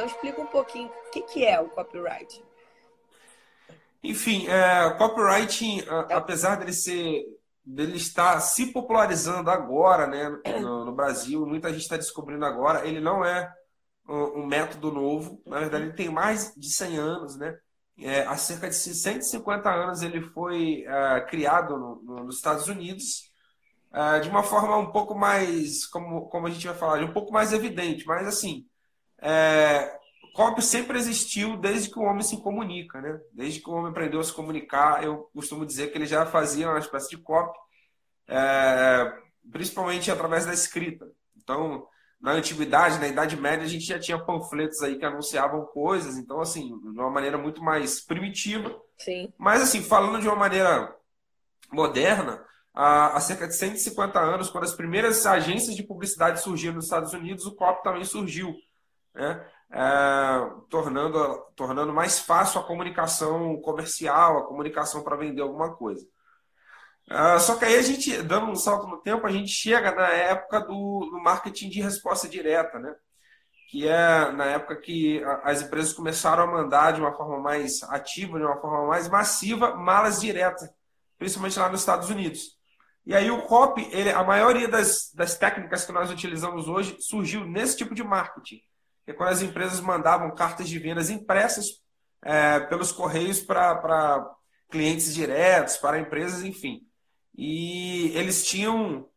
Então explica um pouquinho o que, que é o copyright. Enfim, é, copywriting, é. apesar dele ser dele estar se popularizando agora, né, no, no Brasil, muita gente está descobrindo agora, ele não é um, um, método novo, na verdade ele tem mais de 100 anos, né? É, há cerca de 150 anos ele foi é, criado no, no, nos Estados Unidos é, de uma forma um pouco mais, como, como a gente vai falar, um pouco mais evidente, mas assim, é, copy sempre existiu desde que o homem se comunica, né? Desde que o homem aprendeu a se comunicar, eu costumo dizer que ele já fazia uma espécie de copy, é, principalmente através da escrita. Então, na antiguidade, na Idade Média, a gente já tinha panfletos aí que anunciavam coisas, então, assim, de uma maneira muito mais primitiva. Sim. Mas, assim, falando de uma maneira moderna, há, há cerca de 150 anos, quando as primeiras agências de publicidade surgiram nos Estados Unidos, o copy também surgiu. Né? é, tornando, tornando mais fácil a comunicação comercial, a comunicação para vender alguma coisa. É, só que aí a gente, dando um salto no tempo, a gente chega na época do, do marketing de resposta direta, né? que é na época que as empresas começaram a mandar de uma forma mais ativa, de uma forma mais massiva, malas diretas, principalmente lá nos Estados Unidos. E aí o copy, ele, a maioria das, das técnicas que nós utilizamos hoje surgiu nesse tipo de marketing é quando as empresas mandavam cartas de vendas impressas é, pelos correios para clientes diretos, para empresas, enfim. E eles tinham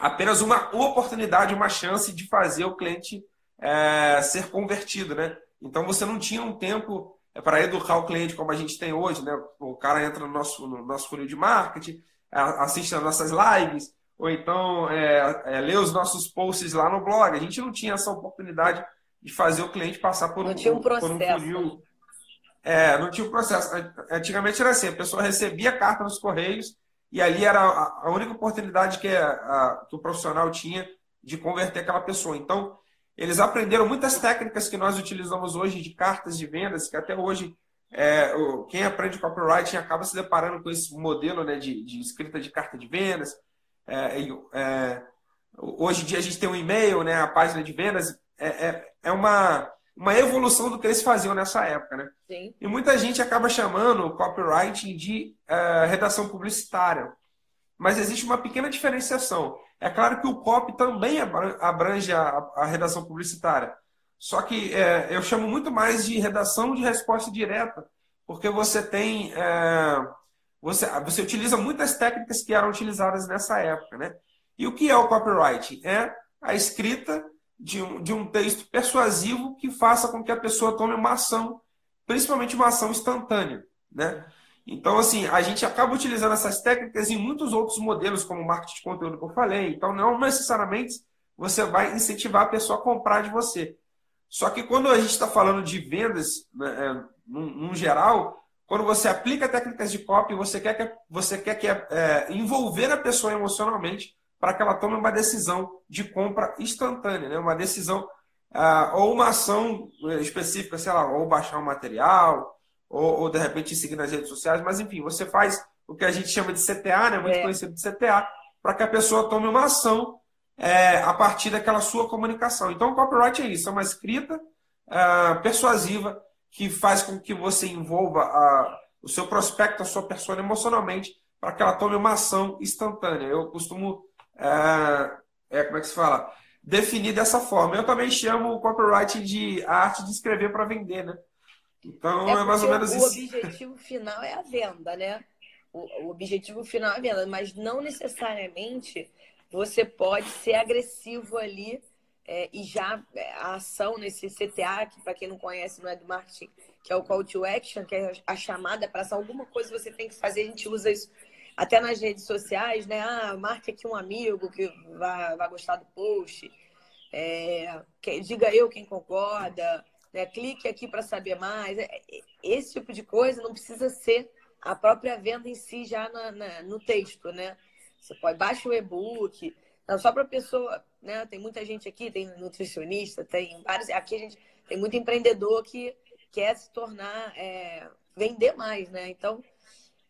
apenas uma oportunidade, uma chance de fazer o cliente é, ser convertido, né? Então você não tinha um tempo é, para educar o cliente como a gente tem hoje, né? O cara entra no nosso, no nosso funil de marketing, assiste as nossas lives, ou então é, é, lê os nossos posts lá no blog. A gente não tinha essa oportunidade de fazer o cliente passar por, não tinha um, processo. por um funil. É, não tinha um processo. Antigamente era assim, a pessoa recebia a carta nos correios e ali era a, única oportunidade que, a, que o profissional tinha de converter aquela pessoa. Então, eles aprenderam muitas técnicas que nós utilizamos hoje de cartas de vendas, que até hoje é, quem aprende copywriting acaba se deparando com esse modelo né, de, de escrita de carta de vendas. É, é, hoje em dia a gente tem um e-mail, né, a página de vendas, é, é, é, uma, uma evolução do que eles faziam nessa época, né? Sim. E muita gente acaba chamando o copywriting de uh, redação publicitária. Mas existe uma pequena diferenciação. É claro que o copy também abrange a, a redação publicitária. Só que é, eu chamo muito mais de redação de resposta direta, porque você tem. É, você, você utiliza muitas técnicas que eram utilizadas nessa época. Né? E o que é o copywriting? É a escrita de um, de um texto persuasivo que faça com que a pessoa tome uma ação, principalmente uma ação instantânea. Né? Então, assim, a gente acaba utilizando essas técnicas em muitos outros modelos, como marketing de conteúdo que eu falei. Então, não necessariamente você vai incentivar a pessoa a comprar de você. Só que quando a gente está falando de vendas, né, é, num, num, geral, quando você aplica técnicas de copy, você quer que, você quer que é, envolver a pessoa emocionalmente para que ela tome uma decisão de compra instantânea, né? uma decisão ah, ou uma ação específica, sei lá, ou baixar um material, ou, ou, de repente seguir nas redes sociais, mas enfim, você faz o que a gente chama de CTA, né? muito é. conhecido de CTA, para que a pessoa tome uma ação é, a partir daquela sua comunicação. Então, o copyright é isso, é uma escrita ah, persuasiva que faz com que você envolva a, o seu prospecto, a sua pessoa emocionalmente, para que ela tome uma ação instantânea. Eu costumo é, é, como é que se fala? Definir dessa forma. Eu também chamo o copyright de arte de escrever para vender, né? Então é, é mais ou menos o isso. O objetivo final é a venda, né? O, o objetivo final é a venda, mas não necessariamente você pode ser agressivo ali é, e já é, a ação nesse CTA, que para quem não conhece não é do marketing, que é o call to action, que é a chamada para alguma coisa você tem que fazer, a gente usa isso até nas redes sociais, né? Ah, marque aqui um amigo que vai, gostar do post. É, que, diga eu quem concorda. Né? Clique aqui para saber mais. É, é, esse tipo de coisa não precisa ser a própria venda em si já na, na, no texto, né? Você pode baixar o e-book. Não, só para pessoa, né? Tem muita gente aqui, tem nutricionista, tem vários. Aqui a gente tem muito empreendedor que quer se tornar, é, vender mais, né? Então,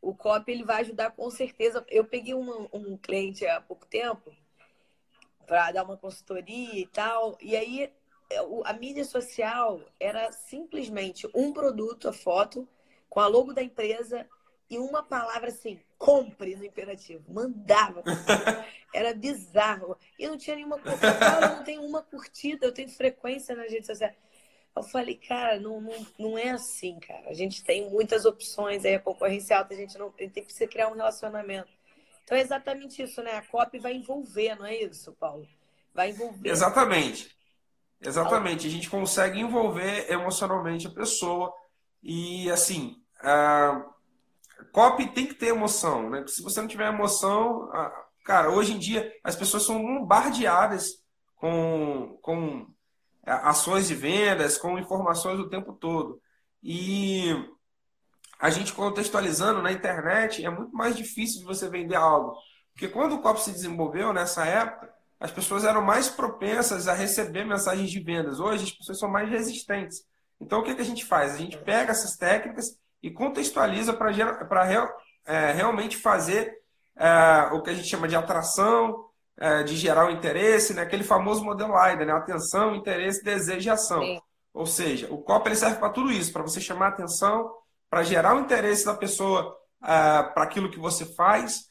o COP ele vai ajudar com certeza. Eu peguei um, um cliente há pouco tempo para dar uma consultoria e tal, e aí a mídia social era simplesmente um produto, a foto, com a logo da empresa e uma palavra assim, compre no imperativo. Mandava. Era bizarro. E não tinha nenhuma. Eu não tenho uma curtida, eu tenho frequência nas redes sociais. Eu falei, cara, não, não, não é assim, cara. A gente tem muitas opções aí, a concorrência alta, a gente não tem que criar um relacionamento. Então é exatamente isso, né? A COP vai envolver, não é isso, Paulo? Vai envolver. Exatamente. Exatamente. A gente consegue envolver emocionalmente a pessoa. E assim, a COP tem que ter emoção, né? Se você não tiver emoção, cara, hoje em dia as pessoas são bombardeadas com, com é, ações de vendas, com informações o tempo todo. E a gente contextualizando na internet, é muito mais difícil de você vender algo. Porque quando o COP se desenvolveu nessa época, as pessoas eram mais propensas a receber mensagens de vendas. Hoje as pessoas são mais resistentes. Então o que, que a gente faz? A gente pega essas técnicas e contextualiza para é, realmente fazer é, o que a gente chama de atração, é, de gerar o interesse, né? aquele famoso modelo AIDA, né? atenção, interesse, desejo e ação. Sim. Ou seja, o copo ele serve para tudo isso, para você chamar a atenção, para gerar o interesse da pessoa é, para aquilo que você faz,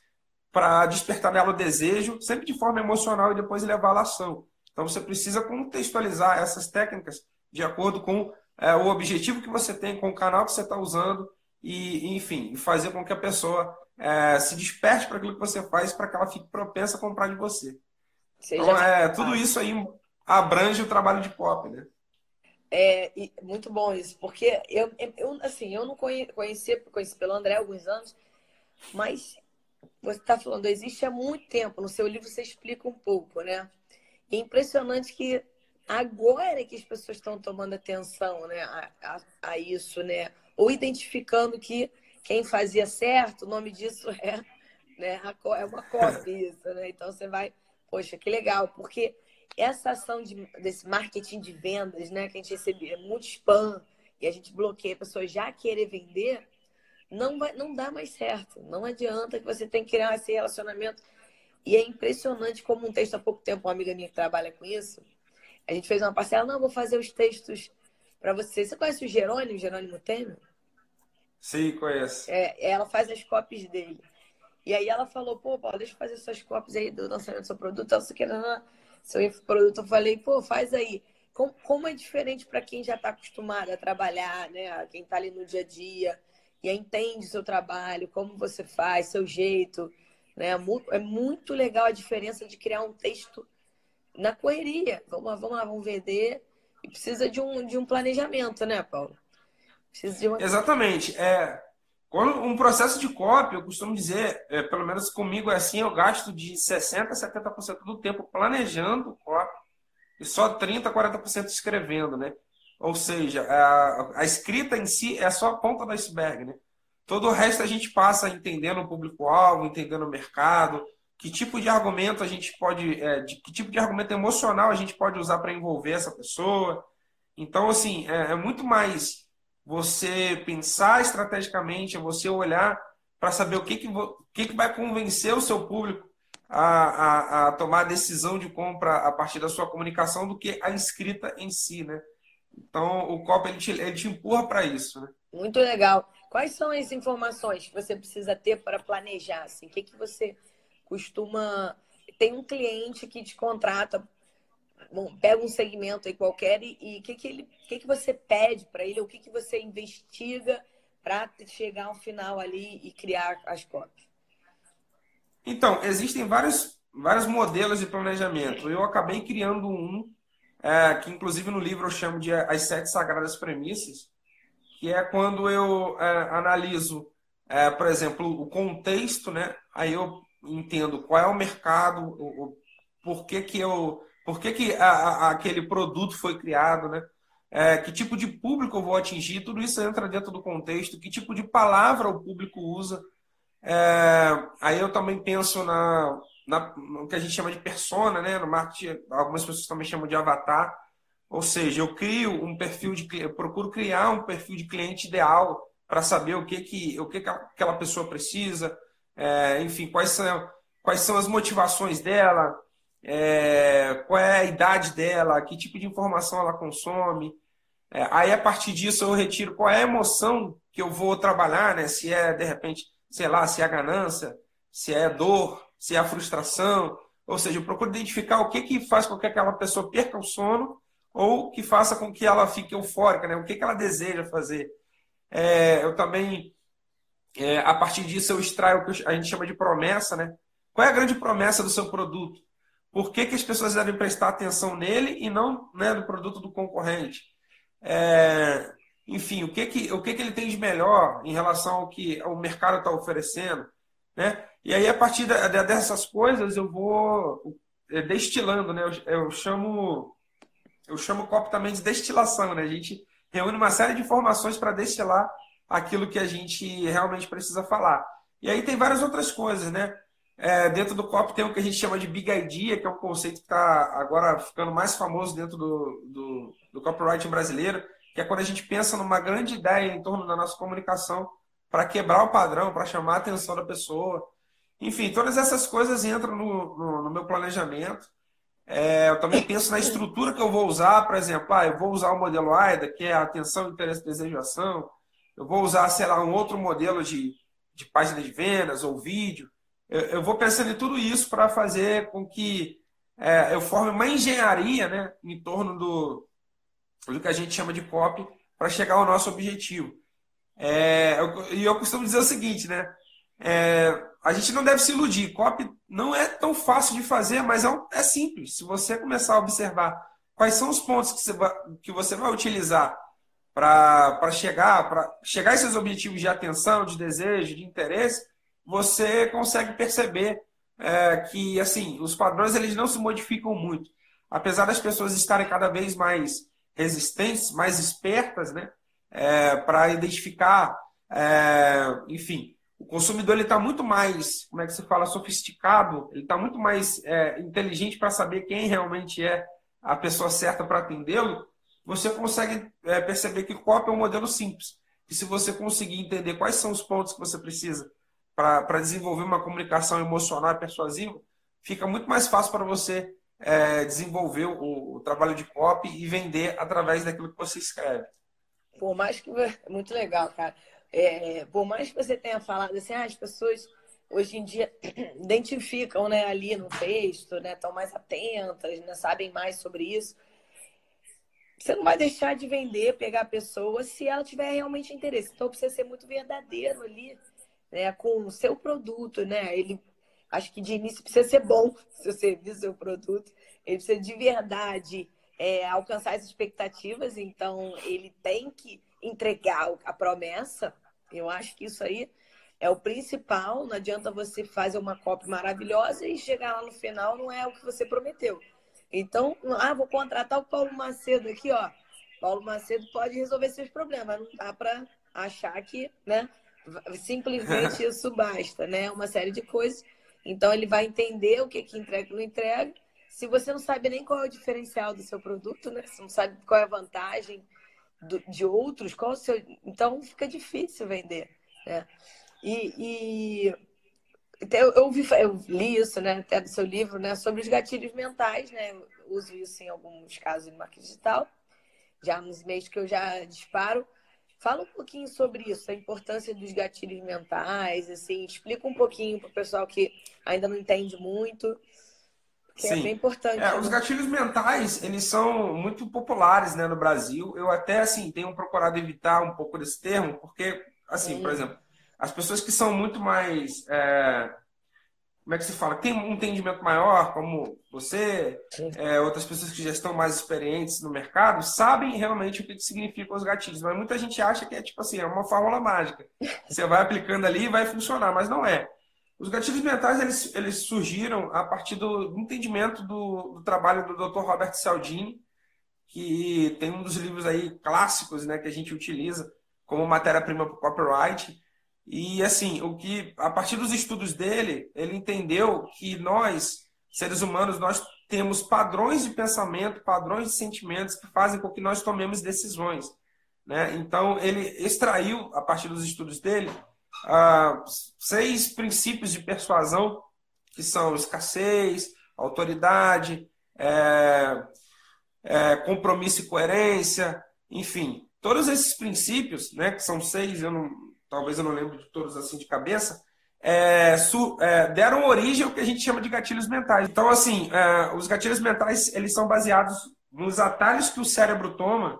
para despertar nela o desejo, sempre de forma emocional e depois levá-la à ação. Então você precisa contextualizar essas técnicas de acordo com é, o objetivo que você tem, com o canal que você está usando e, enfim, fazer com que a pessoa é, se desperte para aquilo que você faz para que ela fique propensa a comprar de você. Seja então, é, tudo isso aí abrange o trabalho de pop, né? É muito bom isso, porque eu, eu assim, eu não conhecia, conheci pelo André há alguns anos, mas você está falando, existe há muito tempo. No seu livro você explica um pouco, né? é impressionante que agora que as pessoas estão tomando atenção né, a, a, a isso, né? Ou identificando que quem fazia certo, o nome disso é, né, é uma cópia isso, né? Então você vai, poxa, que legal, porque essa ação de, desse marketing de vendas, né, que a gente recebia muito spam e a gente bloqueia a pessoa já querer vender, não vai, não dá mais certo. Não adianta que você tem que criar esse relacionamento. E é impressionante como um texto há pouco tempo, uma amiga minha que trabalha com isso, a gente fez uma parcela, não, vou fazer os textos para você. Você conhece o Jerônimo, Jerônimo Temer? Sim, conheço. É, ela faz as cópias dele. E aí ela falou, pô, Paulo, deixa eu fazer suas cópias aí do lançamento do seu produto. Ela, você quer seu produto? Eu falei, pô, faz aí. Como, como é diferente para quem já está acostumado a trabalhar, né? Quem está ali no dia a dia e entende o seu trabalho, como você faz, seu jeito. Né? É muito legal a diferença de criar um texto na correria. Vamos lá, vamos lá, vamos vender. E precisa de um, de um planejamento, né, Paulo? Uma... Exatamente. É, quando um processo de cópia, eu costumo dizer, é, pelo menos comigo é assim, eu gasto de 60% a 70% do tempo planejando cópia e só 30%, 40% escrevendo, né? Ou seja, a, a, escrita em si é só a ponta do iceberg, né? Todo o resto a gente passa entendendo o público-alvo, entendendo o mercado, que tipo de argumento a gente pode, é, de, que tipo de argumento emocional a gente pode usar para envolver essa pessoa. Então, assim, é, é muito mais você pensar estrategicamente, é você olhar para saber o que, que, que, que vai convencer o seu público a, a, a, tomar a decisão de compra a partir da sua comunicação do que a escrita em si, né? Então, o COP ele te, ele te empurra para isso, né? Muito legal. Quais são as informações que você precisa ter para planejar? Assim? O que, que você costuma... Tem um cliente que te contrata bom, pega um segmento aí qualquer e o que, que, ele, que, que você pede para ele, o que, que você investiga para chegar ao final ali e criar as cópias? Então, existem vários, vários modelos de planejamento. Eu acabei criando um, é, que inclusive no livro eu chamo de As Sete Sagradas Premissas, que é quando eu é, analiso, é, por exemplo, o contexto, né? aí eu entendo qual é o mercado, o, o por que, que eu por que, que a, a, aquele produto foi criado, né? É, que tipo de público eu vou atingir, tudo isso entra dentro do contexto, que tipo de palavra o público usa. É, aí eu também penso na, na, no que a gente chama de persona, né? No marketing, algumas pessoas também chamam de avatar. Ou seja, eu crio um perfil de eu procuro criar um perfil de cliente ideal para saber o que, que, o que, que aquela pessoa precisa, é, enfim, quais são, quais são as motivações dela, é, qual é a idade dela, que tipo de informação ela consome. É, aí, a partir disso, eu retiro qual é a emoção que eu vou trabalhar, né? Se é, de repente, sei lá, se é a ganância, se é dor, se é a frustração. Ou seja, eu procuro identificar o que, que faz com que aquela pessoa perca o sono ou que faça com que ela fique eufórica, né? O que, que ela deseja fazer. É, eu também, é, a partir disso, eu extraio o que a gente chama de promessa, né? Qual é a grande promessa do seu produto? Por que, que as pessoas devem prestar atenção nele e não né, no produto do concorrente? É, enfim, o que, que, o que, que ele tem de melhor em relação ao que o mercado está oferecendo? Né? E aí, a partir dessas coisas, eu vou é, destilando, né? Eu, eu chamo eu chamo copo também de destilação, né? A gente reúne uma série de informações para destilar aquilo que a gente realmente precisa falar. E aí tem várias outras coisas, né? É, dentro do copo tem o que a gente chama de Big Idea, que é um conceito que está agora ficando mais famoso dentro do, do, do copyright brasileiro, que é quando a gente pensa numa grande ideia em torno da nossa comunicação para quebrar o padrão, para chamar a atenção da pessoa. Enfim, todas essas coisas entram no, no, no meu planejamento. É, eu também penso na estrutura que eu vou usar, por exemplo, ah, eu vou usar o modelo AIDA, que é atenção, interesse, desejo, ação. Eu vou usar, sei lá, um outro modelo de, de página de vendas ou vídeo. Eu, eu vou pensando em tudo isso para fazer com que é, eu forme uma engenharia né, em torno do, do que a gente chama de copy para chegar ao nosso objetivo. É, eu, e eu costumo dizer o seguinte, né? É, a gente não deve se iludir. Copy não é tão fácil de fazer, mas é, um, é simples. Se você começar a observar quais são os pontos que você vai, que você vai utilizar para chegar, para chegar a esses objetivos de atenção, de desejo, de interesse, você consegue perceber é, que assim os padrões eles não se modificam muito. Apesar das pessoas estarem cada vez mais resistentes, mais espertas, né, é, para identificar, é, enfim, o consumidor está muito mais, como é que se fala, sofisticado, ele está muito mais é, inteligente para saber quem realmente é a pessoa certa para atendê-lo, você consegue é, perceber que copy é um modelo simples. E se você conseguir entender quais são os pontos que você precisa para desenvolver uma comunicação emocional e persuasiva, fica muito mais fácil para você é, desenvolver o, o, trabalho de copy e vender através daquilo que você escreve. Por mais que. Muito legal, cara. É, por mais que você tenha falado assim, ah, as pessoas hoje em dia identificam né, ali no texto, né, estão mais atentas, né, sabem mais sobre isso. Você não vai deixar de vender, pegar a pessoa se ela tiver realmente interesse. Então precisa ser muito verdadeiro ali, né, com o seu produto, né? Ele acho que de início precisa ser bom seu serviço, seu produto. Ele precisa de verdade é, alcançar as expectativas. Então ele tem que entregar a promessa eu acho que isso aí é o principal. Não adianta você fazer uma cópia maravilhosa e chegar lá no final não é o que você prometeu. Então, ah, vou contratar o Paulo Macedo aqui, ó. Paulo Macedo pode resolver seus problemas. Não dá para achar que, né? Simplesmente isso basta, né? Uma série de coisas. Então, ele vai entender o que, que entrega e não entrega. Se você não sabe nem qual é o diferencial do seu produto, né? Se não sabe qual é a vantagem, do, de outros, qual o seu. Então fica difícil vender. Né? E, e eu, eu, vi, eu li isso, né, até do seu livro, né, sobre os gatilhos mentais, né? Eu uso isso em alguns casos no marketing digital, já nos meses que eu já disparo. Fala um pouquinho sobre isso, a importância dos gatilhos mentais, assim, explica um pouquinho para o pessoal que ainda não entende muito que é Sim. é bem importante. É, né? Os gatilhos mentais, eles são muito populares né, no Brasil. Eu até, assim, tenho procurado evitar um pouco desse termo, porque, assim, Sim. por exemplo, as pessoas que são muito mais... É, como é que se fala? Tem um entendimento maior, como você, é, outras pessoas que já estão mais experientes no mercado, sabem realmente o que significam os gatilhos. Mas muita gente acha que é, tipo assim, é uma fórmula mágica. Você vai aplicando ali e vai funcionar, mas não é. Os gatilhos mentais eles, eles surgiram a partir do entendimento do, do trabalho do Dr. Robert Cialdini, que tem um dos livros aí clássicos, né, que a gente utiliza como matéria-prima para o copyright. E assim, o que a partir dos estudos dele, ele entendeu que nós, seres humanos, nós temos padrões de pensamento, padrões de sentimentos que fazem com que nós tomemos decisões, né? Então, ele extraiu a partir dos estudos dele seis princípios de persuasão, que são escassez, autoridade, é, é, compromisso e coerência, enfim, todos esses princípios, né, que são seis, eu não, talvez eu não lembro de todos assim de cabeça, é, su, é, deram origem ao que a gente chama de gatilhos mentais. Então, assim, é, os gatilhos mentais eles são baseados nos atalhos que o cérebro toma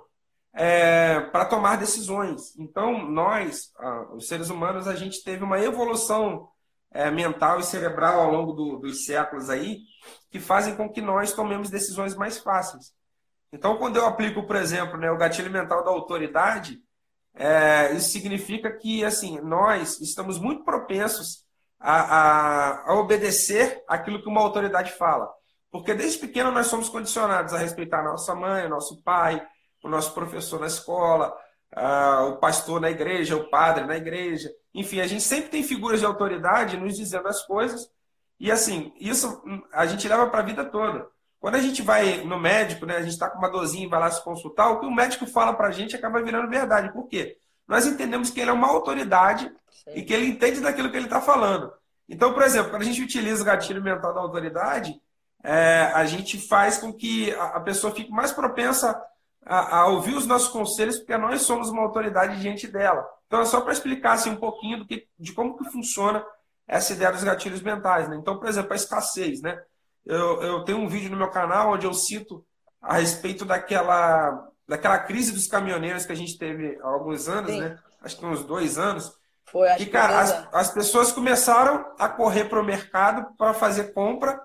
é, para tomar decisões. Então, nós, os seres humanos, a gente teve uma evolução é, mental e cerebral ao longo do, dos séculos aí, que fazem com que nós tomemos decisões mais fáceis. Então, quando eu aplico, por exemplo, né, o gatilho mental da autoridade, é, isso significa que assim nós estamos muito propensos a, a, a obedecer aquilo que uma autoridade fala. Porque desde pequeno nós somos condicionados a respeitar a nossa mãe, nosso pai, o nosso professor na escola, uh, o pastor na igreja, o padre na igreja. Enfim, a gente sempre tem figuras de autoridade nos dizendo as coisas. E assim, isso a gente leva para a vida toda. Quando a gente vai no médico, né, a gente está com uma dorzinha e vai lá se consultar, o que o médico fala para a gente acaba virando verdade. Por quê? Nós entendemos que ele é uma autoridade Sim. e que ele entende daquilo que ele está falando. Então, por exemplo, quando a gente utiliza o gatilho mental da autoridade, é, a gente faz com que a, pessoa fique mais propensa a, a, ouvir os nossos conselhos, porque nós somos uma autoridade diante dela. Então, é só para explicar assim, um pouquinho do que, de como que funciona essa ideia dos gatilhos mentais. Né? Então, por exemplo, a escassez. Né? Eu, eu tenho um vídeo no meu canal onde eu cito a respeito daquela, daquela crise dos caminhoneiros que a gente teve há alguns anos, né? acho que uns dois anos. Foi, acho que, cara, as, as pessoas começaram a correr para o mercado para fazer compra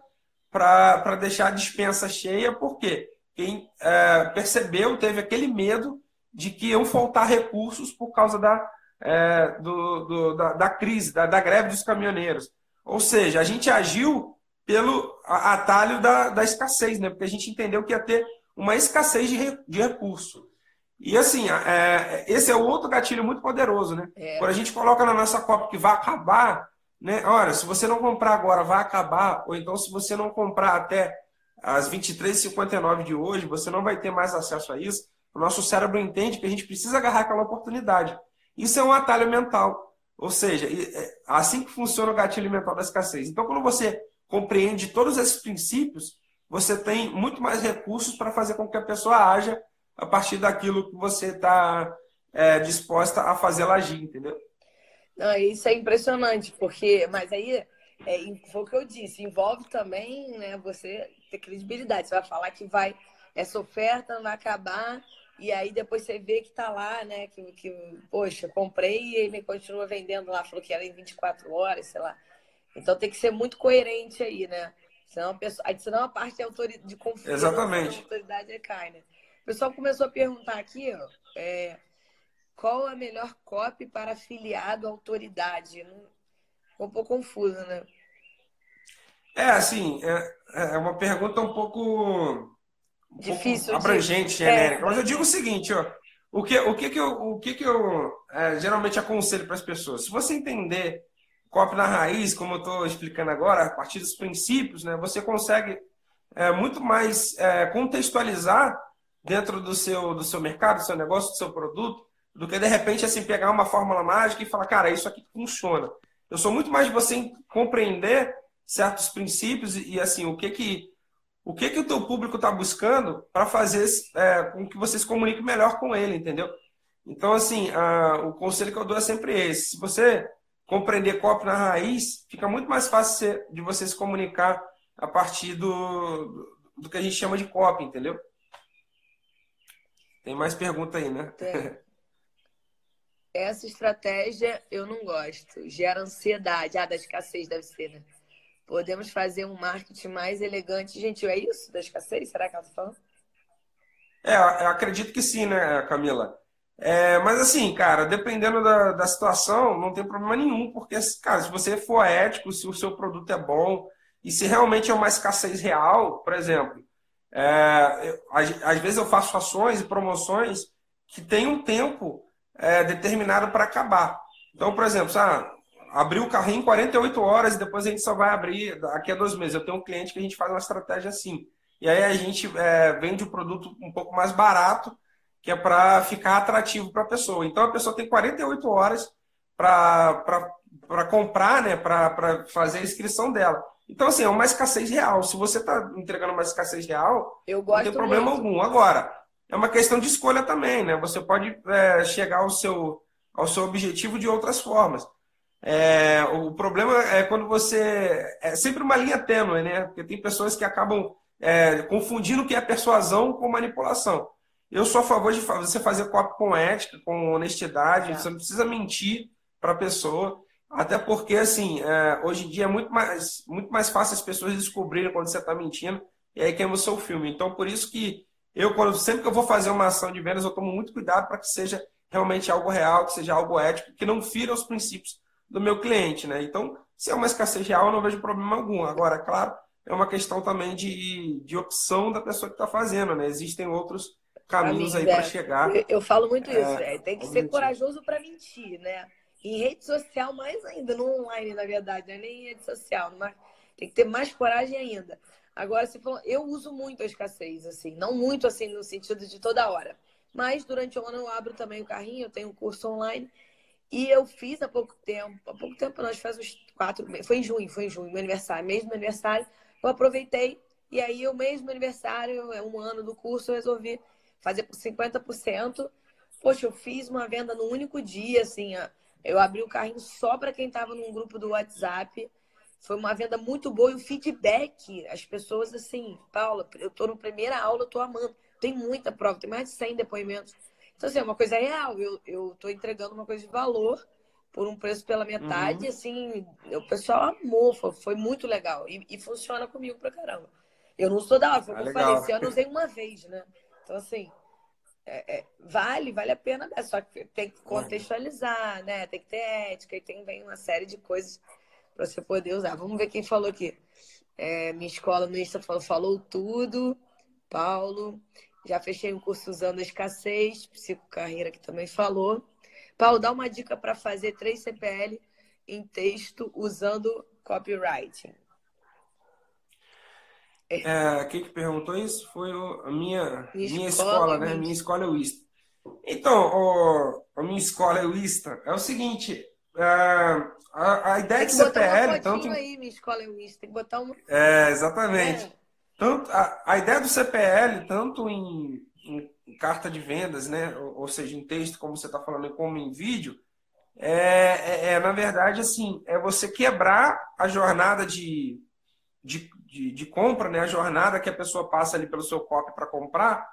para deixar a dispensa cheia, porque quem é, percebeu, teve aquele medo de que iam faltar recursos por causa da, é, do, do, da, da, crise, da, da, greve dos caminhoneiros. Ou seja, a gente agiu pelo atalho da, da escassez, né? porque a gente entendeu que ia ter uma escassez de, de recurso. E assim, é, esse é outro gatilho muito poderoso. Né? É. Quando a gente coloca na nossa copa que vai acabar, né? Olha, se você não comprar agora, vai acabar. Ou então, se você não comprar até as 23h59 de hoje, você não vai ter mais acesso a isso. O nosso cérebro entende que a gente precisa agarrar aquela oportunidade. Isso é um atalho mental. Ou seja, é assim que funciona o gatilho mental da escassez. Então, quando você compreende todos esses princípios, você tem muito mais recursos para fazer com que a pessoa haja a partir daquilo que você está é, disposta a fazê-la agir, entendeu? Não, isso é impressionante, porque, mas aí é, foi o que eu disse, envolve também né, você ter credibilidade. Você vai falar que vai, essa oferta não vai acabar, e aí depois você vê que tá lá, né? Que, que poxa, comprei e ele continua vendendo lá, falou que era em 24 horas, sei lá. Então tem que ser muito coerente aí, né? Senão a, pessoa, senão a parte de, autoridade, de confiança Exatamente. da autoridade cai, né? O pessoal começou a perguntar aqui, ó, é, qual a melhor copy para afiliado à autoridade? Ficou um pouco confuso, né? É, assim, é, é uma pergunta um pouco, um difícil, pouco abrangente, de... genérica. É, Mas eu digo o seguinte, ó, o que, o que, que eu, o que que eu é, geralmente aconselho para as pessoas? Se você entender copy na raiz, como eu estou explicando agora, a partir dos princípios, né, você consegue é, muito mais é, contextualizar dentro do seu, do seu mercado, do seu negócio, do seu produto, do que de repente assim pegar uma fórmula mágica e falar, cara, isso aqui funciona. Eu sou muito mais de você compreender certos princípios e, assim o que que o que que o teu público está buscando para fazer é, com que você se comunique melhor com ele, entendeu? Então assim, a, o conselho que eu dou é sempre esse. Se você compreender copo na raiz, fica muito mais fácil de você se comunicar a partir do, do que a gente chama de copy, entendeu? Tem mais pergunta aí, né? Tem. Essa estratégia eu não gosto. Gera ansiedade. Ah, da escassez deve ser, né? Podemos fazer um marketing mais elegante e gentil. É isso da escassez? Será que ela está falando? É, eu acredito que sim, né, Camila? É, mas assim, cara, dependendo da, da situação, não tem problema nenhum, porque, cara, se você for ético, se o seu produto é bom, e se realmente é uma escassez real, por exemplo, é, eu, às, vezes eu faço ações e promoções que têm um tempo é, determinado para acabar. Então, por exemplo, ah, abriu o carrinho em 48 horas e depois a gente só vai abrir daqui a dois meses. Eu tenho um cliente que a gente faz uma estratégia assim. E aí a gente é, vende o produto um pouco mais barato, que é para ficar atrativo para a pessoa. Então a pessoa tem 48 horas para comprar, né, para fazer a inscrição dela. Então, assim, é uma escassez real. Se você está entregando uma escassez real, não tem problema muito. algum. Agora, é uma questão de escolha também, né? Você pode é, chegar ao seu, ao seu objetivo de outras formas. É, o problema é quando você. É sempre uma linha tênue, né? Porque tem pessoas que acabam é, confundindo o que é persuasão com manipulação. Eu sou a favor de você fazer copy com ética, com honestidade. É. Você não precisa mentir para a pessoa. Até porque, assim, é, hoje em dia é muito mais, muito mais fácil as pessoas descobrirem quando você está mentindo e aí queima o seu filme. Então, por isso que eu, quando, sempre que eu vou fazer uma ação de vendas, eu tomo muito cuidado para que seja realmente algo real, que seja algo ético, que não fira os princípios do meu cliente, né? Então, se é uma escassez real, eu não vejo problema algum. Agora, claro, é uma questão também de, de opção da pessoa que está fazendo, né? Existem outros caminhos aí Amiga, para chegar. Eu, eu falo muito É, isso. é, tem que ser objetivo. corajoso para mentir, né? Em rede social, mais ainda, no online, na verdade, não é nem em rede social, mas tem que ter mais coragem ainda. Agora, você falou, eu uso muito a escassez, assim, não muito assim no sentido de toda hora. Mas durante o ano eu abro também o carrinho, eu tenho um curso online. E eu fiz há pouco tempo, há pouco tempo, nós faz uns quatro meses, foi em junho, foi em junho, meu aniversário, meu aniversário, eu aproveitei, e aí o meu aniversário, é um ano do curso, eu resolvi fazer por 50%. Poxa, eu fiz uma venda no único dia, assim, ó, eu abri o carrinho só para quem estava num grupo do WhatsApp. Foi uma venda muito boa e o feedback, as pessoas assim, Paula, eu tô na primeira aula, eu tô amando. Tem muita prova, tem mais de 100 depoimentos. Então, assim, é uma coisa real. Eu, tô entregando uma coisa de valor por um preço pela metade, assim, o pessoal amou, foi, foi muito legal. E, e funciona comigo pra caramba. Eu não sou da hora, foi Ah, que eu falei, esse ano eu usei uma vez, né? Então, assim, é- é, vale, vale a pena, né? Só que tem que contextualizar, né? Tem que ter ética e tem vem uma série de coisas para você poder usar. Vamos ver quem falou aqui. É, minha escola no Insta falou, falou tudo. Paulo. Já fechei um curso usando a escassez. Psico Carreira que também falou. Paulo, dá uma dica para fazer três CPL em texto usando copywriting. É, quem que perguntou isso? Foi o- a minha, Minha minha, escola, escola, né? minha- escola é o ISTA. Então, o- a minha escola é o ISTA. É o seguinte, é, a, a ideia Tem de que botar uma CPL, fotinho tanto... aí, minha escola é o Insta. Tem que botar uma. É, exatamente. É. Tanto, a, a ideia do CPL, tanto em, em- em carta de vendas, né? Ou, ou seja, em texto, como você está falando, como em vídeo, é, é- é, na verdade, assim, é você quebrar a jornada de, de, de, de compra, né? A jornada que a pessoa passa ali pelo seu copy para comprar,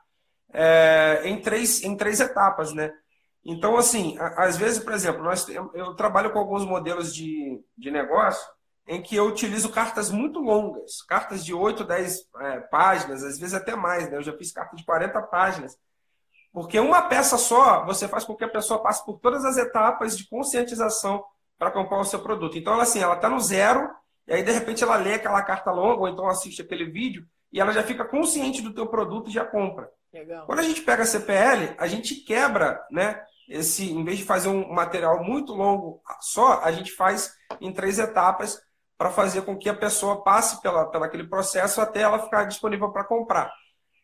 é, em, três, em três etapas, né? Então, assim, às vezes, por exemplo, nós, tem- eu trabalho com alguns modelos de, de negócio em que eu utilizo cartas muito longas, cartas de 8, 10 é, páginas, às vezes até mais, né? Eu já fiz carta de 40 páginas. Porque uma peça só, você faz com que a pessoa passe por todas as etapas de conscientização para comprar o seu produto. Então, ela, assim, ela está no zero, e aí, de repente, ela lê aquela carta longa, ou então assiste aquele vídeo, e ela já fica consciente do teu produto e já compra. Legal. Quando a gente pega a CPL, a gente quebra, né? Esse, em vez de fazer um material muito longo só, a gente faz em três etapas para fazer com que a pessoa passe pela, pela aquele processo até ela ficar disponível para comprar.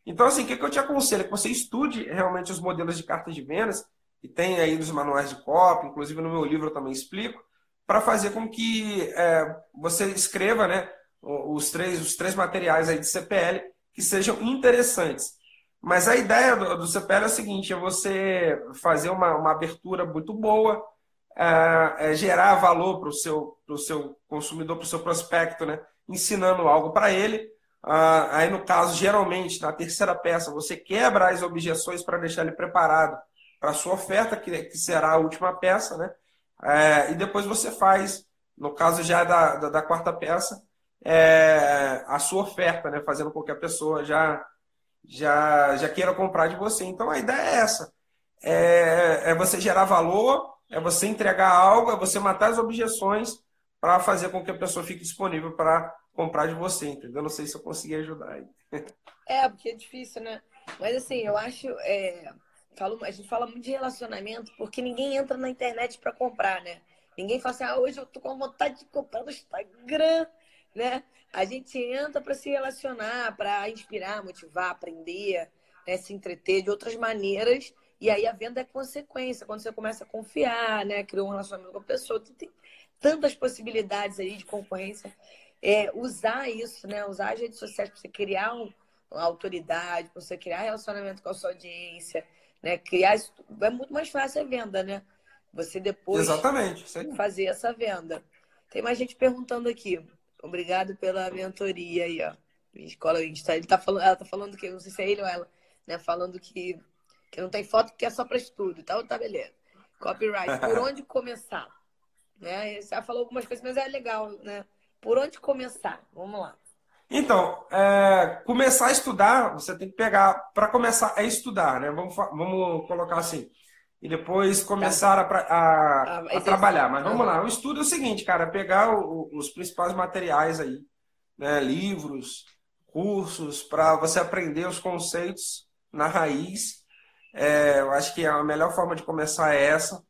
Então, assim, o que, que eu te aconselho? É que você estude realmente os modelos de cartas de vendas, que tem aí nos manuais de copy, inclusive no meu livro eu também explico, para fazer com que é, você escreva né, os, três, os três materiais aí de CPL que sejam interessantes. Mas a ideia do, do CPL é o seguinte: é você fazer uma, uma abertura muito boa, é, é gerar valor para o seu, pro seu consumidor, para o seu prospecto, né? ensinando algo para ele. Ah, aí, no caso, geralmente, na terceira peça, você quebra as objeções para deixar ele preparado para a sua oferta, que, que será a última peça, né? É, e depois você faz, no caso já da, da, da quarta peça, é, a sua oferta, né? Fazendo com que a pessoa já, já, já queira comprar de você. Então a ideia é essa: é, é você gerar valor, é você entregar algo, é você matar as objeções para fazer com que a pessoa fique disponível para comprar de você, entendeu? Não sei se eu consegui ajudar aí. É, porque é difícil, né? Mas assim, eu acho. É... Falo, a gente fala muito de relacionamento porque ninguém entra na internet para comprar, né? Ninguém fala assim, ah, hoje eu tô com vontade de comprar no Instagram, né? A gente entra para se relacionar, para inspirar, motivar, aprender, né? se entreter de outras maneiras. E aí a venda é consequência, quando você começa a confiar, né? Criou um relacionamento com a pessoa. Tem tantas possibilidades aí de concorrência. é, usar isso, né? Usar as redes sociais para você criar um, uma autoridade, para você criar relacionamento com a sua audiência, né? Criar é muito mais fácil a venda, né? Você depois Exatamente, fazer essa venda. Tem mais gente perguntando aqui. Obrigado pela mentoria aí, ó. Escola Insta. Ele tá falando, ela tá falando que, não sei se é ele ou ela, né? Falando que, que não tem foto que é só para estudo. Então tá beleza. Copyright. Por onde começar? Né? Você já falou algumas coisas, mas é legal, né? Por onde começar? Vamos lá. Então, é, começar a estudar, você tem que pegar. Para começar a estudar, né? Vamos, vamos colocar assim. E depois começar a, a, a, a trabalhar. Mas vamos lá. O estudo é o seguinte, cara: pegar o, os principais materiais aí, né? livros, cursos, para você aprender os conceitos na raiz. É, eu acho que a melhor forma de começar é essa.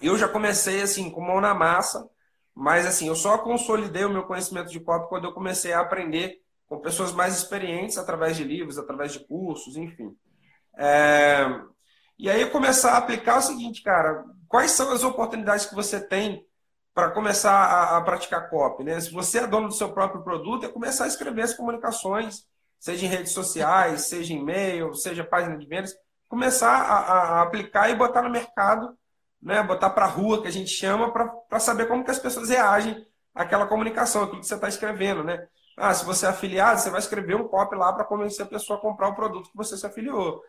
Eu já comecei assim, com mão na massa mas assim, eu só consolidei o meu conhecimento de copy quando eu comecei a aprender com pessoas mais experientes através de livros, através de cursos, enfim. É... E aí começar a aplicar o seguinte, cara, quais são as oportunidades que você tem para começar a, a, praticar copy, né? Se você é dono do seu próprio produto, é começar a escrever as comunicações, seja em redes sociais, seja em e-mail, seja página de vendas, começar a, a aplicar e botar no mercado né, botar para a rua, que a gente chama, para saber como que as pessoas reagem àquela comunicação, aquilo que você está escrevendo. Né? Ah, se você é afiliado, você vai escrever um copy lá para convencer a pessoa a comprar o produto que você se afiliou.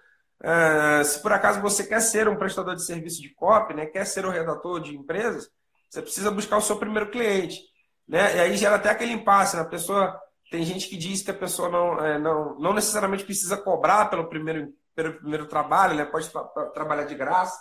É, se por acaso você quer ser um prestador de serviço de copy, né, quer ser um redator de empresas, você precisa buscar o seu primeiro cliente. Né? E aí gera até aquele impasse. Né? A pessoa, tem gente que diz que a pessoa não, é, não, não necessariamente precisa cobrar pelo primeiro, pelo primeiro trabalho, né? pode tra trabalhar de graça.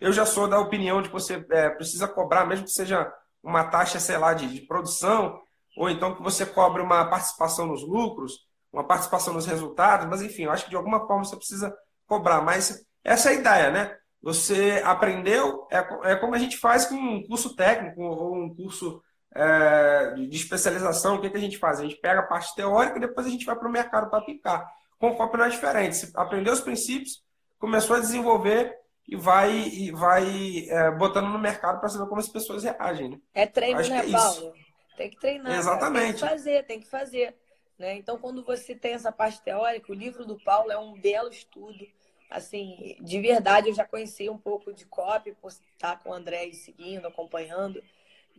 Eu já sou da opinião de que você é, precisa cobrar, mesmo que seja uma taxa, sei lá, de, de produção, ou então que você cobre uma participação nos lucros, uma participação nos resultados, mas enfim, eu acho que de alguma forma você precisa cobrar. Mas essa é a ideia, né? Você aprendeu, é, é como a gente faz com um curso técnico ou um curso é, de especialização. O que, que a gente faz? A gente pega a parte teórica e depois a gente vai para o mercado para aplicar. Com o copy não é diferente. Você aprendeu os princípios, começou a desenvolver e vai, e vai é, botando no mercado para saber como as pessoas reagem. Né? É treino, Acho né, é Paulo? Tem que treinar. Exatamente. Tem que fazer, tem que fazer. Né? Então, quando você tem essa parte teórica, o livro do Paulo é um belo estudo. Assim, de verdade, eu já conheci um pouco de copy, por estar com o André seguindo, acompanhando.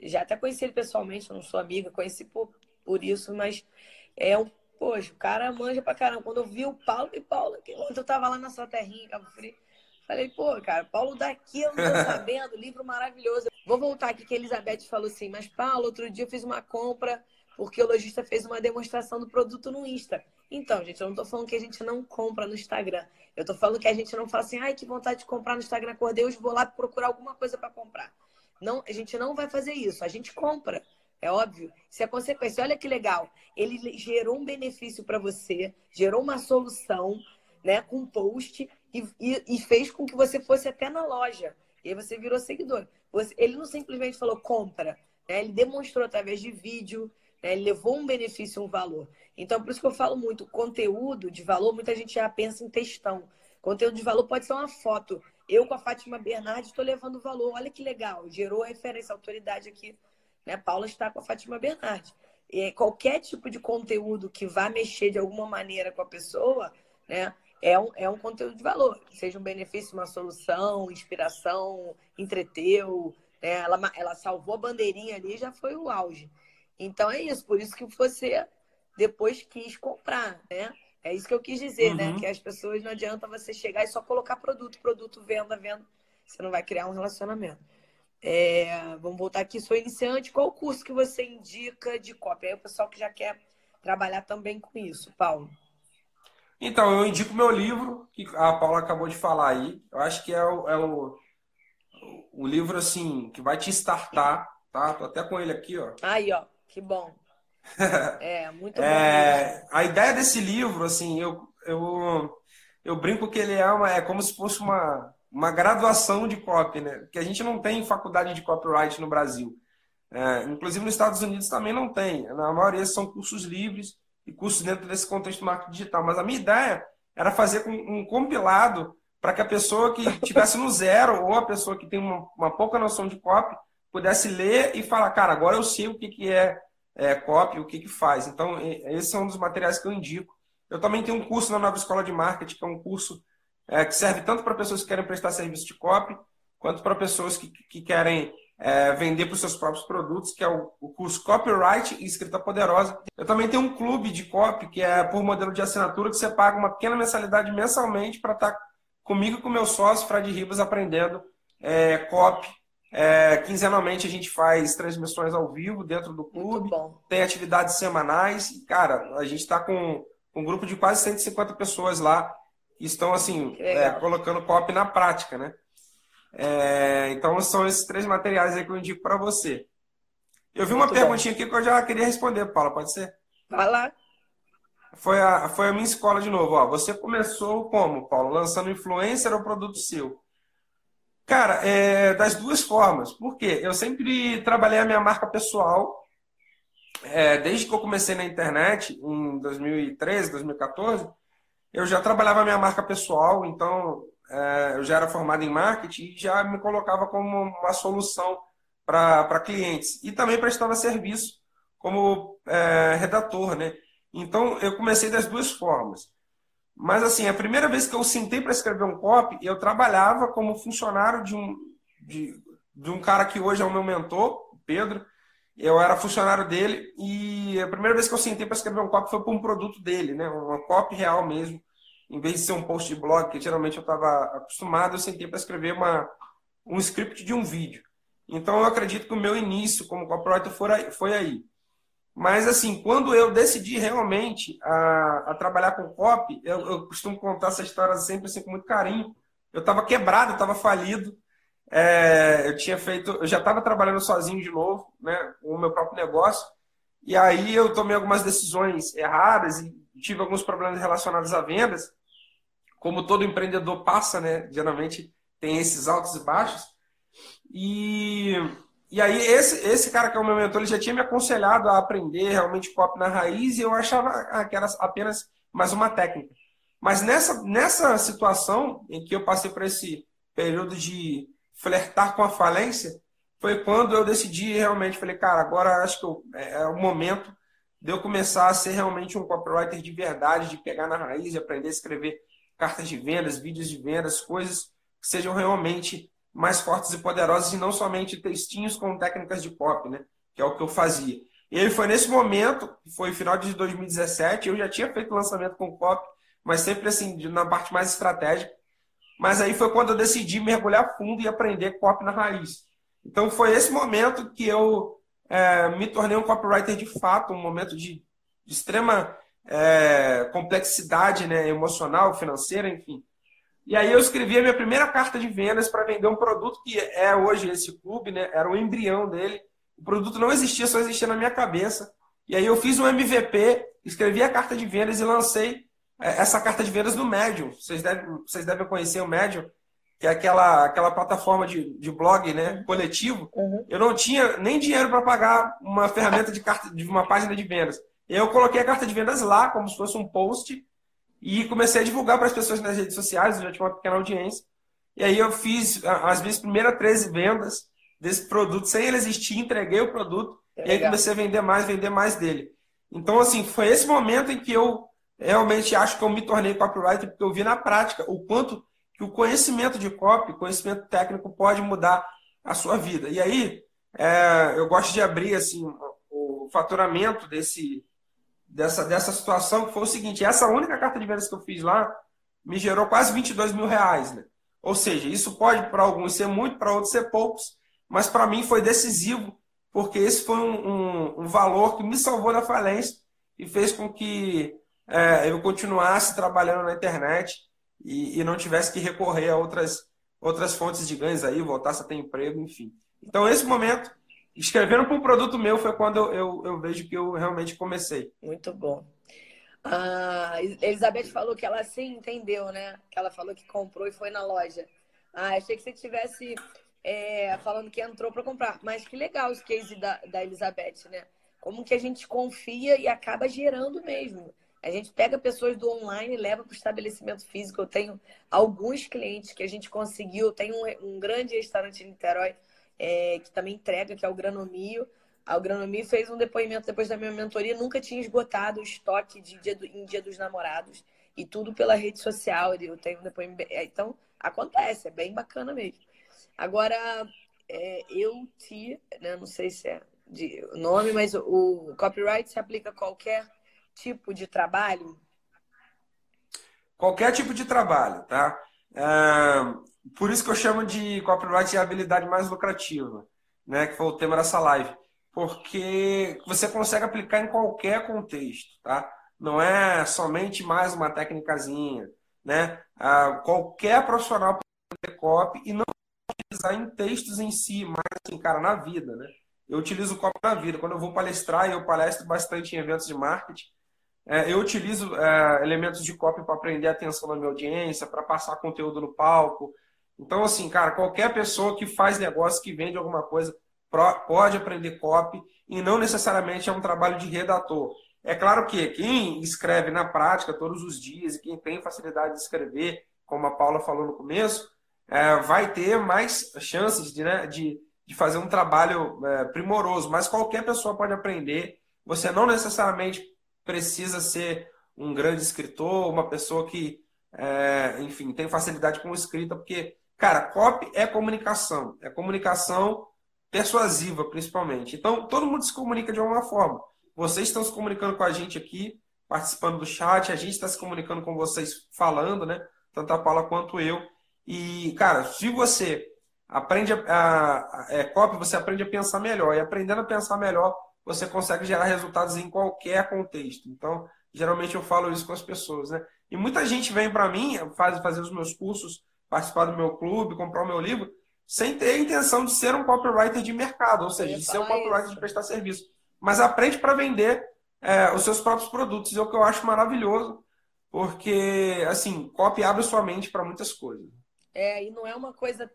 Já até conheci ele pessoalmente, não sou amiga, conheci por, por isso, mas é um. Poxa, o cara manja pra caramba. Quando eu vi o Paulo, e Paulo, que ontem eu tava lá na sua terrinha, Cabo Frio, Falei, pô, cara, Paulo daqui eu não tô sabendo, livro maravilhoso. Vou voltar aqui que a Elizabeth falou assim, mas Paulo, outro dia eu fiz uma compra porque o lojista fez uma demonstração do produto no Insta. Então, gente, eu não tô falando que a gente não compra no Instagram. Eu tô falando que a gente não fala assim, ai, que vontade de comprar no Instagram, acordei hoje, vou lá procurar alguma coisa para comprar. Não, a gente não vai fazer isso, a gente compra. É óbvio. Isso é consequência. Olha que legal. Ele gerou um benefício para você, gerou uma solução, né, com um post e, e, e, fez com que você fosse até na loja. E aí você virou seguidor. Você, ele não simplesmente falou compra, né? ele demonstrou através de vídeo, né? ele levou um benefício, um valor. Então, por isso que eu falo muito, conteúdo de valor, muita gente já pensa em textão. Conteúdo de valor pode ser uma foto. Eu com a Fátima Bernardes estou levando valor. Olha que legal, gerou referência, autoridade aqui. Né? Paula está com a Fátima Bernardes. E qualquer tipo de conteúdo que vá mexer de alguma maneira com a pessoa, né? É um, é um conteúdo de valor, seja um benefício, uma solução, inspiração, entreteu, né? ela, ela salvou a bandeirinha ali já foi o auge. Então é isso, por isso que você depois quis comprar, né? É isso que eu quis dizer, né? uhum. né? Que as pessoas não adianta você chegar e só colocar produto, produto, venda, venda. Você não vai criar um relacionamento. É, vamos voltar aqui, sou iniciante. Qual o curso que você indica de cópia? Aí o pessoal que já quer trabalhar também com isso, Paulo. Então, eu indico meu livro, que a Paula acabou de falar aí. Eu acho que é o, é o, o livro, assim, que vai te startar, tá? Tô até com ele aqui, ó. Aí, ó, que bom. É, muito bom. É, a ideia desse livro, assim, eu, eu, eu brinco que ele é, uma, é como se fosse uma, uma graduação de copy, né? Que a gente não tem faculdade de copyright no Brasil. É, inclusive nos Estados Unidos também não tem. Na maioria são cursos livres e cursos dentro desse contexto de marketing digital. Mas a minha ideia era fazer um compilado para que a pessoa que estivesse no zero ou a pessoa que tem uma, uma, pouca noção de copy pudesse ler e falar, cara, agora eu sei o que, que é é, copy, o que, que faz. Então, esses são um dos materiais que eu indico. Eu também tenho um curso na Nova Escola de Marketing, que é um curso é, que serve tanto para pessoas que querem prestar serviço de copy, quanto para pessoas que, que querem é, vender para os seus próprios produtos, que é o, o, curso Copyright e Escrita Poderosa. Eu também tenho um clube de copy, que é por modelo de assinatura, que você paga uma pequena mensalidade mensalmente para estar tá comigo e com meu sócio, Fred Ribas, aprendendo é, copy. É, quinzenalmente a gente faz transmissões ao vivo dentro do clube, tem atividades semanais. E, cara, a gente está com um grupo de quase 150 pessoas lá que estão assim é, colocando copy na prática, né? É, então são esses três materiais aí que eu indico para você. Eu vi uma Muito perguntinha bom. aqui que eu já queria responder, Paula, pode ser? Vai lá. Foi a, foi a minha escola de novo. Ó. Você começou como, Paulo? Lançando influencer ou produto seu? Cara, é, das duas formas. Por quê? Eu sempre trabalhei a minha marca pessoal. É, desde que eu comecei na internet, em 2013, 2014, eu já trabalhava a minha marca pessoal. Então, eu já era formado em marketing e já me colocava como uma solução para clientes. E também prestava serviço como é, redator, né? Então, eu comecei das duas formas. Mas, assim, a primeira vez que eu sentei para escrever um copy, eu trabalhava como funcionário de um, de, de um cara que hoje é o meu mentor, Pedro. Eu era funcionário dele e a primeira vez que eu sentei para escrever um copy foi para um produto dele, né? Uma copy real mesmo em vez de ser um post de blog, que geralmente eu estava acostumado, eu sentei para escrever uma, um script de um vídeo. Então eu acredito que o meu início como copywriter foi aí. Mas assim, quando eu decidi realmente a, a trabalhar com copy, eu, eu, costumo contar essa história sempre assim, com muito carinho. Eu estava quebrado, estava falido. É, eu tinha feito, eu já estava trabalhando sozinho de novo, né, com o meu próprio negócio. E aí eu tomei algumas decisões erradas e tive alguns problemas relacionados a vendas como todo empreendedor passa, né? Geralmente tem esses altos e baixos. E, e aí, esse, esse cara que é o meu mentor, ele já tinha me aconselhado a aprender realmente copy na raiz e eu achava que era apenas mais uma técnica. Mas nessa, nessa situação em que eu passei por esse período de flertar com a falência, foi quando eu decidi realmente, falei, cara, agora acho que eu, é, é o momento de eu começar a ser realmente um copywriter de verdade, de pegar na raiz, de aprender a escrever cartas de vendas, vídeos de vendas, coisas que sejam realmente mais fortes e poderosas e não somente textinhos com técnicas de pop, né? Que é o que eu fazia. E aí foi nesse momento, foi final de 2017, eu já tinha feito lançamento com pop, mas sempre assim, na parte mais estratégica. Mas aí foi quando eu decidi mergulhar fundo e aprender pop na raiz. Então foi esse momento que eu é, me tornei um copywriter de fato, um momento de, de extrema é, complexidade né, emocional, financeira, enfim. E aí eu escrevi a minha primeira carta de vendas para vender um produto que é hoje esse clube, né? Era o embrião dele. O produto não existia, só existia na minha cabeça. E aí eu fiz um MVP, escrevi a carta de vendas e lancei é, essa carta de vendas no Medium. Vocês devem, vocês devem conhecer o Medium, que é aquela, aquela plataforma de, de blog né, coletivo. Uhum. Eu não tinha nem dinheiro para pagar uma ferramenta de, carta, de uma página de vendas. Eu coloquei a carta de vendas lá, como se fosse um post, e comecei a divulgar para as pessoas nas redes sociais, eu já tinha uma pequena audiência. E aí eu fiz as minhas primeiras 13 vendas desse produto, sem ele existir, entreguei o produto, é e aí comecei a vender mais, vender mais dele. Então, assim, foi esse momento em que eu realmente acho que eu me tornei copywriter, porque eu vi na prática o quanto que o conhecimento de copy, conhecimento técnico, pode mudar a sua vida. E aí, é, eu gosto de abrir assim o faturamento desse dessa, dessa situação, que foi o seguinte: essa única carta de vendas que eu fiz lá me gerou quase 22 mil reais. Né? Ou seja, isso pode para alguns ser muito, para outros ser poucos, mas para mim foi decisivo, porque esse foi um, um, um, valor que me salvou da falência e fez com que é, eu continuasse trabalhando na internet e, e, não tivesse que recorrer a outras, outras fontes de ganhos aí, voltasse a ter emprego, enfim. Então, esse momento escrevendo para um produto meu foi quando eu, eu, eu, vejo que eu realmente comecei. Muito bom. A Elizabeth falou que ela sim entendeu, né? Que ela falou que comprou e foi na loja. Ah, achei que você tivesse é, falando que entrou para comprar. Mas que legal os cases da, da Elizabeth, né? Como que a gente confia e acaba gerando mesmo. A gente pega pessoas do online e leva para o estabelecimento físico. Eu tenho alguns clientes que a gente conseguiu. Tem um, um grande restaurante em Niterói é, que também entrega, que é o Granomio. a Agronomia fez um depoimento depois da minha mentoria, nunca tinha esgotado o estoque de dia do, em Dia dos Namorados e tudo pela rede social. Eu tenho um depoimento. É, então, acontece, é bem bacana mesmo. Agora, é, eu te, né, não sei se é de nome, mas o, o copyright se aplica a qualquer tipo de trabalho? Qualquer tipo de trabalho, tá? É, por isso que eu chamo de copyright de habilidade mais lucrativa, né? Que foi o tema dessa live. Porque você consegue aplicar em qualquer contexto, tá? Não é somente mais uma técnicazinha, né? Ah, qualquer profissional pode ter copy e não utilizar em textos em si, mas assim, cara, na vida, né? Eu utilizo copy na vida. Quando eu vou palestrar, e eu palestro bastante em eventos de marketing, é, eu utilizo é, elementos de copy para prender a atenção da minha audiência, para passar conteúdo no palco, então, assim, cara, qualquer pessoa que faz negócio, que vende alguma coisa, pode aprender copy e não necessariamente é um trabalho de redator. É claro que quem escreve na prática todos os dias e quem tem facilidade de escrever, como a Paula falou no começo, é, vai ter mais chances de, né, de, de fazer um trabalho é, primoroso. Mas qualquer pessoa pode aprender. Você não necessariamente precisa ser um grande escritor, uma pessoa que, é, enfim, tem facilidade com escrita, porque Cara, copy é comunicação. É comunicação persuasiva, principalmente. Então, todo mundo se comunica de alguma forma. Vocês estão se comunicando com a gente aqui, participando do chat, a gente está se comunicando com vocês falando, né? Tanto a Paula quanto eu. E, cara, se você aprende a, a, é, copy, você aprende a pensar melhor. E aprendendo a pensar melhor, você consegue gerar resultados em qualquer contexto. Então, geralmente eu falo isso com as pessoas, né? E muita gente vem para mim, faz, fazer os meus cursos participar do meu clube, comprar o meu livro, sem ter a intenção de ser um copywriter de mercado, ou seja, de ser um copywriter isso. de prestar serviço. Mas aprende para vender é, os seus próprios produtos, é o que eu acho maravilhoso, porque, assim, copy abre sua mente para muitas coisas. É, e não é uma coisa,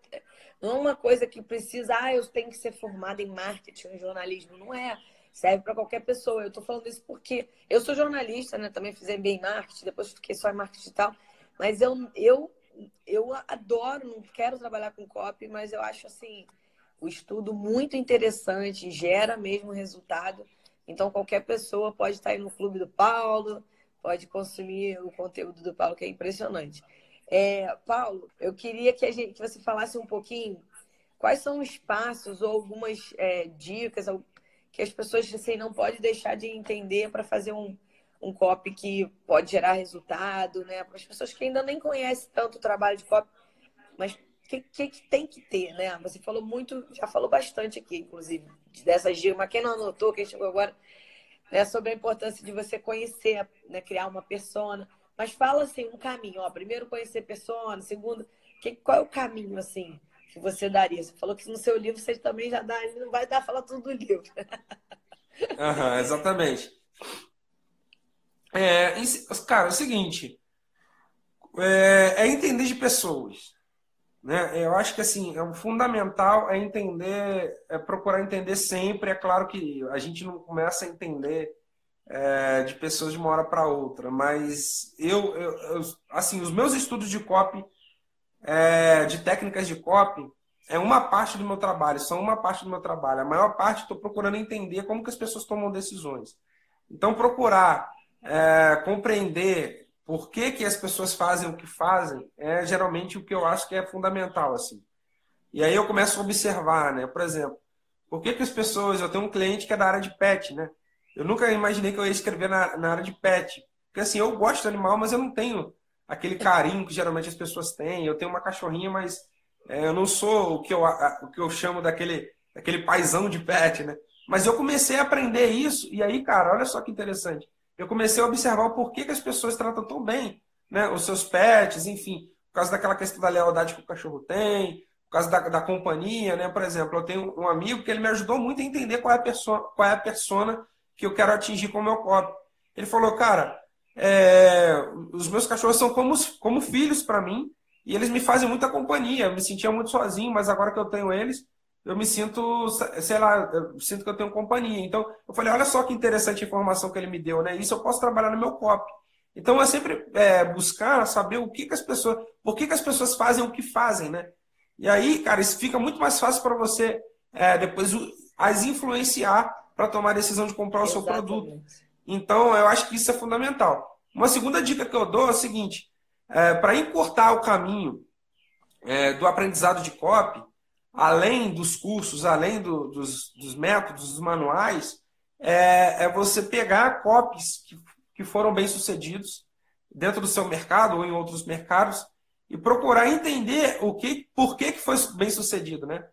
não é uma coisa que precisa, ah, eu tenho que ser formada em marketing, em jornalismo. Não é. Serve para qualquer pessoa. Eu estou falando isso porque eu sou jornalista, né? Também fiz MBA em marketing, depois fiquei só em marketing digital. Mas eu, eu eu adoro, não quero trabalhar com copy, mas eu acho assim o estudo muito interessante, gera mesmo resultado. Então qualquer pessoa pode estar aí no clube do Paulo, pode consumir o conteúdo do Paulo que é impressionante. É, Paulo, eu queria que gente que você falasse um pouquinho quais são os passos ou algumas é, dicas que as pessoas assim, não podem deixar de entender para fazer um, um copy que pode gerar resultado, né? Para as pessoas que ainda nem conhecem tanto o trabalho de copy, mas o que, que, que, tem que ter, né? Você falou muito, já falou bastante aqui, inclusive, dessas dicas, mas quem não anotou, quem chegou agora, né, sobre a importância de você conhecer, né, criar uma persona. Mas fala assim, um caminho, ó, primeiro conhecer persona, segundo, que, qual é o caminho, assim, que você daria? Você falou que no seu livro você também já dá, não vai dar falar tudo do livro. Uhum, exatamente. É, cara, é o seguinte, é, é, entender de pessoas. Né? Eu acho que assim, é o fundamental é entender, é procurar entender sempre. É claro que a gente não começa a entender é, de pessoas de uma hora para outra, mas eu, eu, eu, assim, os meus estudos de copy, é, de técnicas de copy, é uma parte do meu trabalho, são uma parte do meu trabalho. A maior parte estou procurando entender como que as pessoas tomam decisões. Então, procurar é, compreender por que, que as pessoas fazem o que fazem é geralmente o que eu acho que é fundamental. assim. E aí eu começo a observar, né? Por exemplo, por que, que as pessoas. Eu tenho um cliente que é da área de pet, né? Eu nunca imaginei que eu ia escrever na, na área de pet. Porque assim, eu gosto de animal, mas eu não tenho aquele carinho que geralmente as pessoas têm. Eu tenho uma cachorrinha, mas é, eu não sou o que eu, o que eu chamo daquele, daquele paizão de pet, né? Mas eu comecei a aprender isso, e aí, cara, olha só que interessante eu comecei a observar o porquê que as pessoas tratam tão bem né, os seus pets, enfim, por causa daquela questão da lealdade que o cachorro tem, por causa da, da companhia, né? Por exemplo, eu tenho um amigo que ele me ajudou muito a entender qual é a persona, qual é a persona que eu quero atingir com o meu copo. Ele falou, cara, é, os meus cachorros são como, como filhos para mim e eles me fazem muita companhia. Eu me sentia muito sozinho, mas agora que eu tenho eles, eu me sinto, sei lá, eu sinto que eu tenho companhia. Então, eu falei, olha só que interessante a informação que ele me deu, né? Isso eu posso trabalhar no meu copy. Então, é sempre é, buscar saber o que, que as pessoas, por que, que as pessoas fazem o que fazem, né? E aí, cara, isso fica muito mais fácil para você é, depois as influenciar para tomar a decisão de comprar o Exatamente. seu produto. Então, eu acho que isso é fundamental. Uma segunda dica que eu dou é o seguinte: é, para encurtar o caminho é, do aprendizado de copy, além dos cursos, além do, dos, dos, métodos, dos manuais, é, é, você pegar copies que, que foram bem sucedidos dentro do seu mercado ou em outros mercados e procurar entender o que, por que, que foi bem sucedido, né?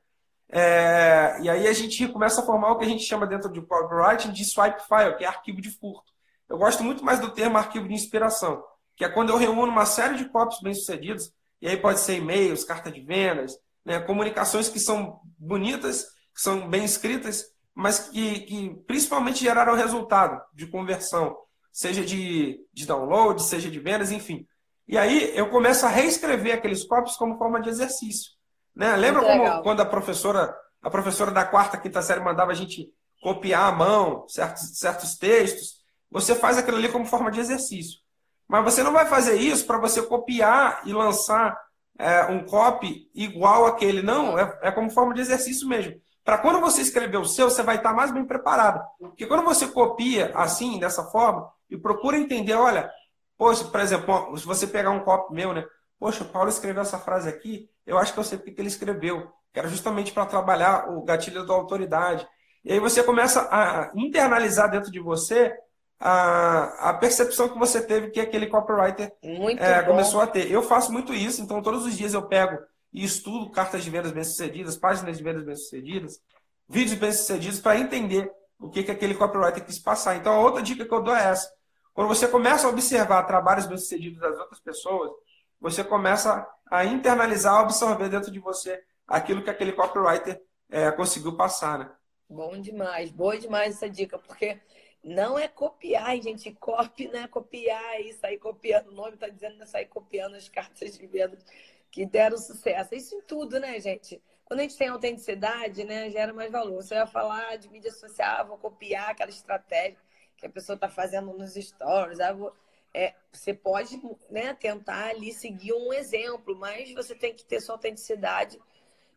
É, e aí a gente começa a formar o que a gente chama dentro de copywriting de swipe file, que é arquivo de furto. Eu gosto muito mais do termo arquivo de inspiração, que é quando eu reúno uma série de copies bem-sucedidos, e aí pode ser e-mails, carta de vendas, né, comunicações que são bonitas, que são bem escritas, mas que, que principalmente geraram resultado de conversão, seja de, de download, seja de vendas, enfim. E aí eu começo a reescrever aqueles copies como forma de exercício. Né? Lembra como, quando a professora, a professora da quarta, quinta série mandava a gente copiar à mão certos, certos textos? Você faz aquilo ali como forma de exercício. Mas você não vai fazer isso para você copiar e lançar é, um copy igual aquele. Não, é, é como forma de exercício mesmo. Para quando você escrever o seu, você vai estar mais bem preparado. Porque quando você copia assim, dessa forma, e procura entender, olha, poxa, por exemplo, se você pegar um copy meu, né? Poxa, o Paulo escreveu essa frase aqui, eu acho que eu sei porque que ele escreveu. Que era justamente para trabalhar o gatilho da autoridade. E aí você começa a internalizar dentro de você a, a percepção que você teve que aquele copywriter é, começou a ter. Eu faço muito isso, então todos os dias eu pego e estudo cartas de vendas bem-sucedidas, páginas de vendas bem-sucedidas, vídeos bem-sucedidos para entender o que, que aquele copywriter quis passar. Então a outra dica que eu dou é essa. Quando você começa a observar trabalhos bem-sucedidos das outras pessoas, você começa a internalizar, a absorver dentro de você aquilo que aquele copywriter é, conseguiu passar, né? Bom demais, boa demais essa dica, porque não é copiar, gente. Copy não é copiar e sair copiando. O nome está dizendo não é sair copiando as cartas de venda que deram sucesso. Isso em tudo, né, gente? Quando a gente tem autenticidade, né, gera mais valor. Você vai falar de mídia social, ah, vou copiar aquela estratégia que a pessoa está fazendo nos stories. Ah, vou... é, você pode né, tentar ali seguir um exemplo, mas você tem que ter sua autenticidade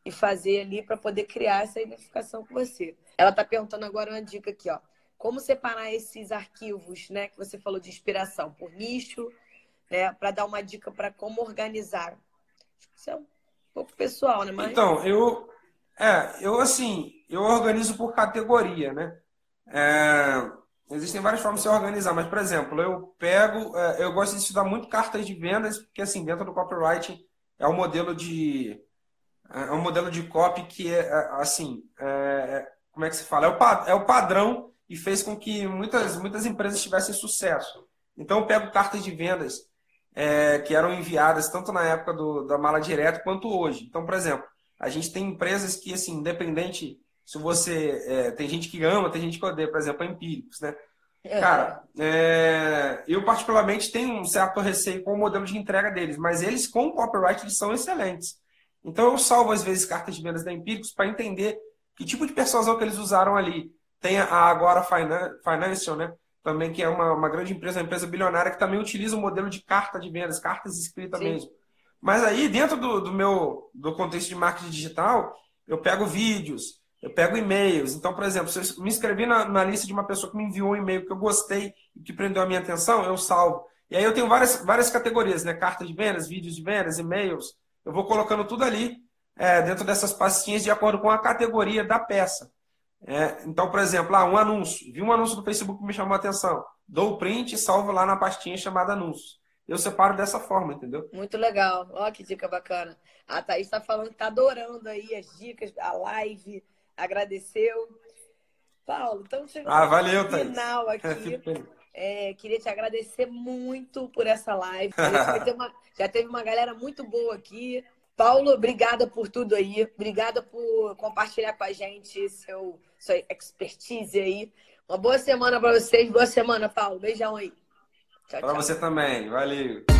e fazer ali para poder criar essa identificação com você. Ela está perguntando agora uma dica aqui, ó. Como separar esses arquivos, né, que você falou de inspiração, por nicho, né, para dar uma dica para como organizar? Isso é um pouco pessoal, né? Mas... Então, eu, é, eu assim, eu organizo por categoria, né? É, existem várias formas de se organizar, mas, por exemplo, eu pego, é, eu gosto de estudar muito cartas de vendas, porque assim, dentro do copywriting é um modelo de é um modelo de copy que é, é assim, é, como é que se fala? É o, é o padrão e fez com que muitas, muitas empresas tivessem sucesso. Então, eu pego cartas de vendas é, que eram enviadas tanto na época do, da mala direta quanto hoje. Então, por exemplo, a gente tem empresas que, assim, independente se você. É, tem gente que ama, tem gente que odeia, por exemplo, a Empíricos, né? É. Cara, é, eu particularmente tenho um certo receio com o modelo de entrega deles, mas eles, com o copyright, eles são excelentes. Então, eu salvo, às vezes, cartas de vendas da Empíricos para entender que tipo de persuasão que eles usaram ali. Tem a Agora Financial, né? Também que é uma, uma grande empresa, uma empresa bilionária que também utiliza o modelo de carta de vendas, cartas escritas Sim. mesmo. Mas aí, dentro do, do meu do contexto de marketing digital, eu pego vídeos, eu pego e-mails. Então, por exemplo, se eu me inscrevi na, na lista de uma pessoa que me enviou um e-mail que eu gostei e que prendeu a minha atenção, eu salvo. E aí eu tenho várias, várias categorias, né? Cartas de vendas, vídeos de vendas, e-mails. Eu vou colocando tudo ali é, dentro dessas pastinhas de acordo com a categoria da peça. É, então, por exemplo, ah, um anúncio. Vi um anúncio do Facebook que me chamou a atenção. Dou o print e salvo lá na pastinha chamada anúncios. Eu separo dessa forma, entendeu? Muito legal. Olha que dica bacana. A Thaís está falando que está adorando aí as dicas, a live, agradeceu. Paulo, estamos chegando ah, valeu, no final aqui. É, queria te agradecer muito por essa live. Já teve uma galera muito boa aqui. Paulo, obrigada por tudo aí. Obrigada por compartilhar com a gente seu, sua expertise aí. Uma boa semana para vocês. Boa semana, Paulo. Beijão aí. Tchau, para você também. Valeu.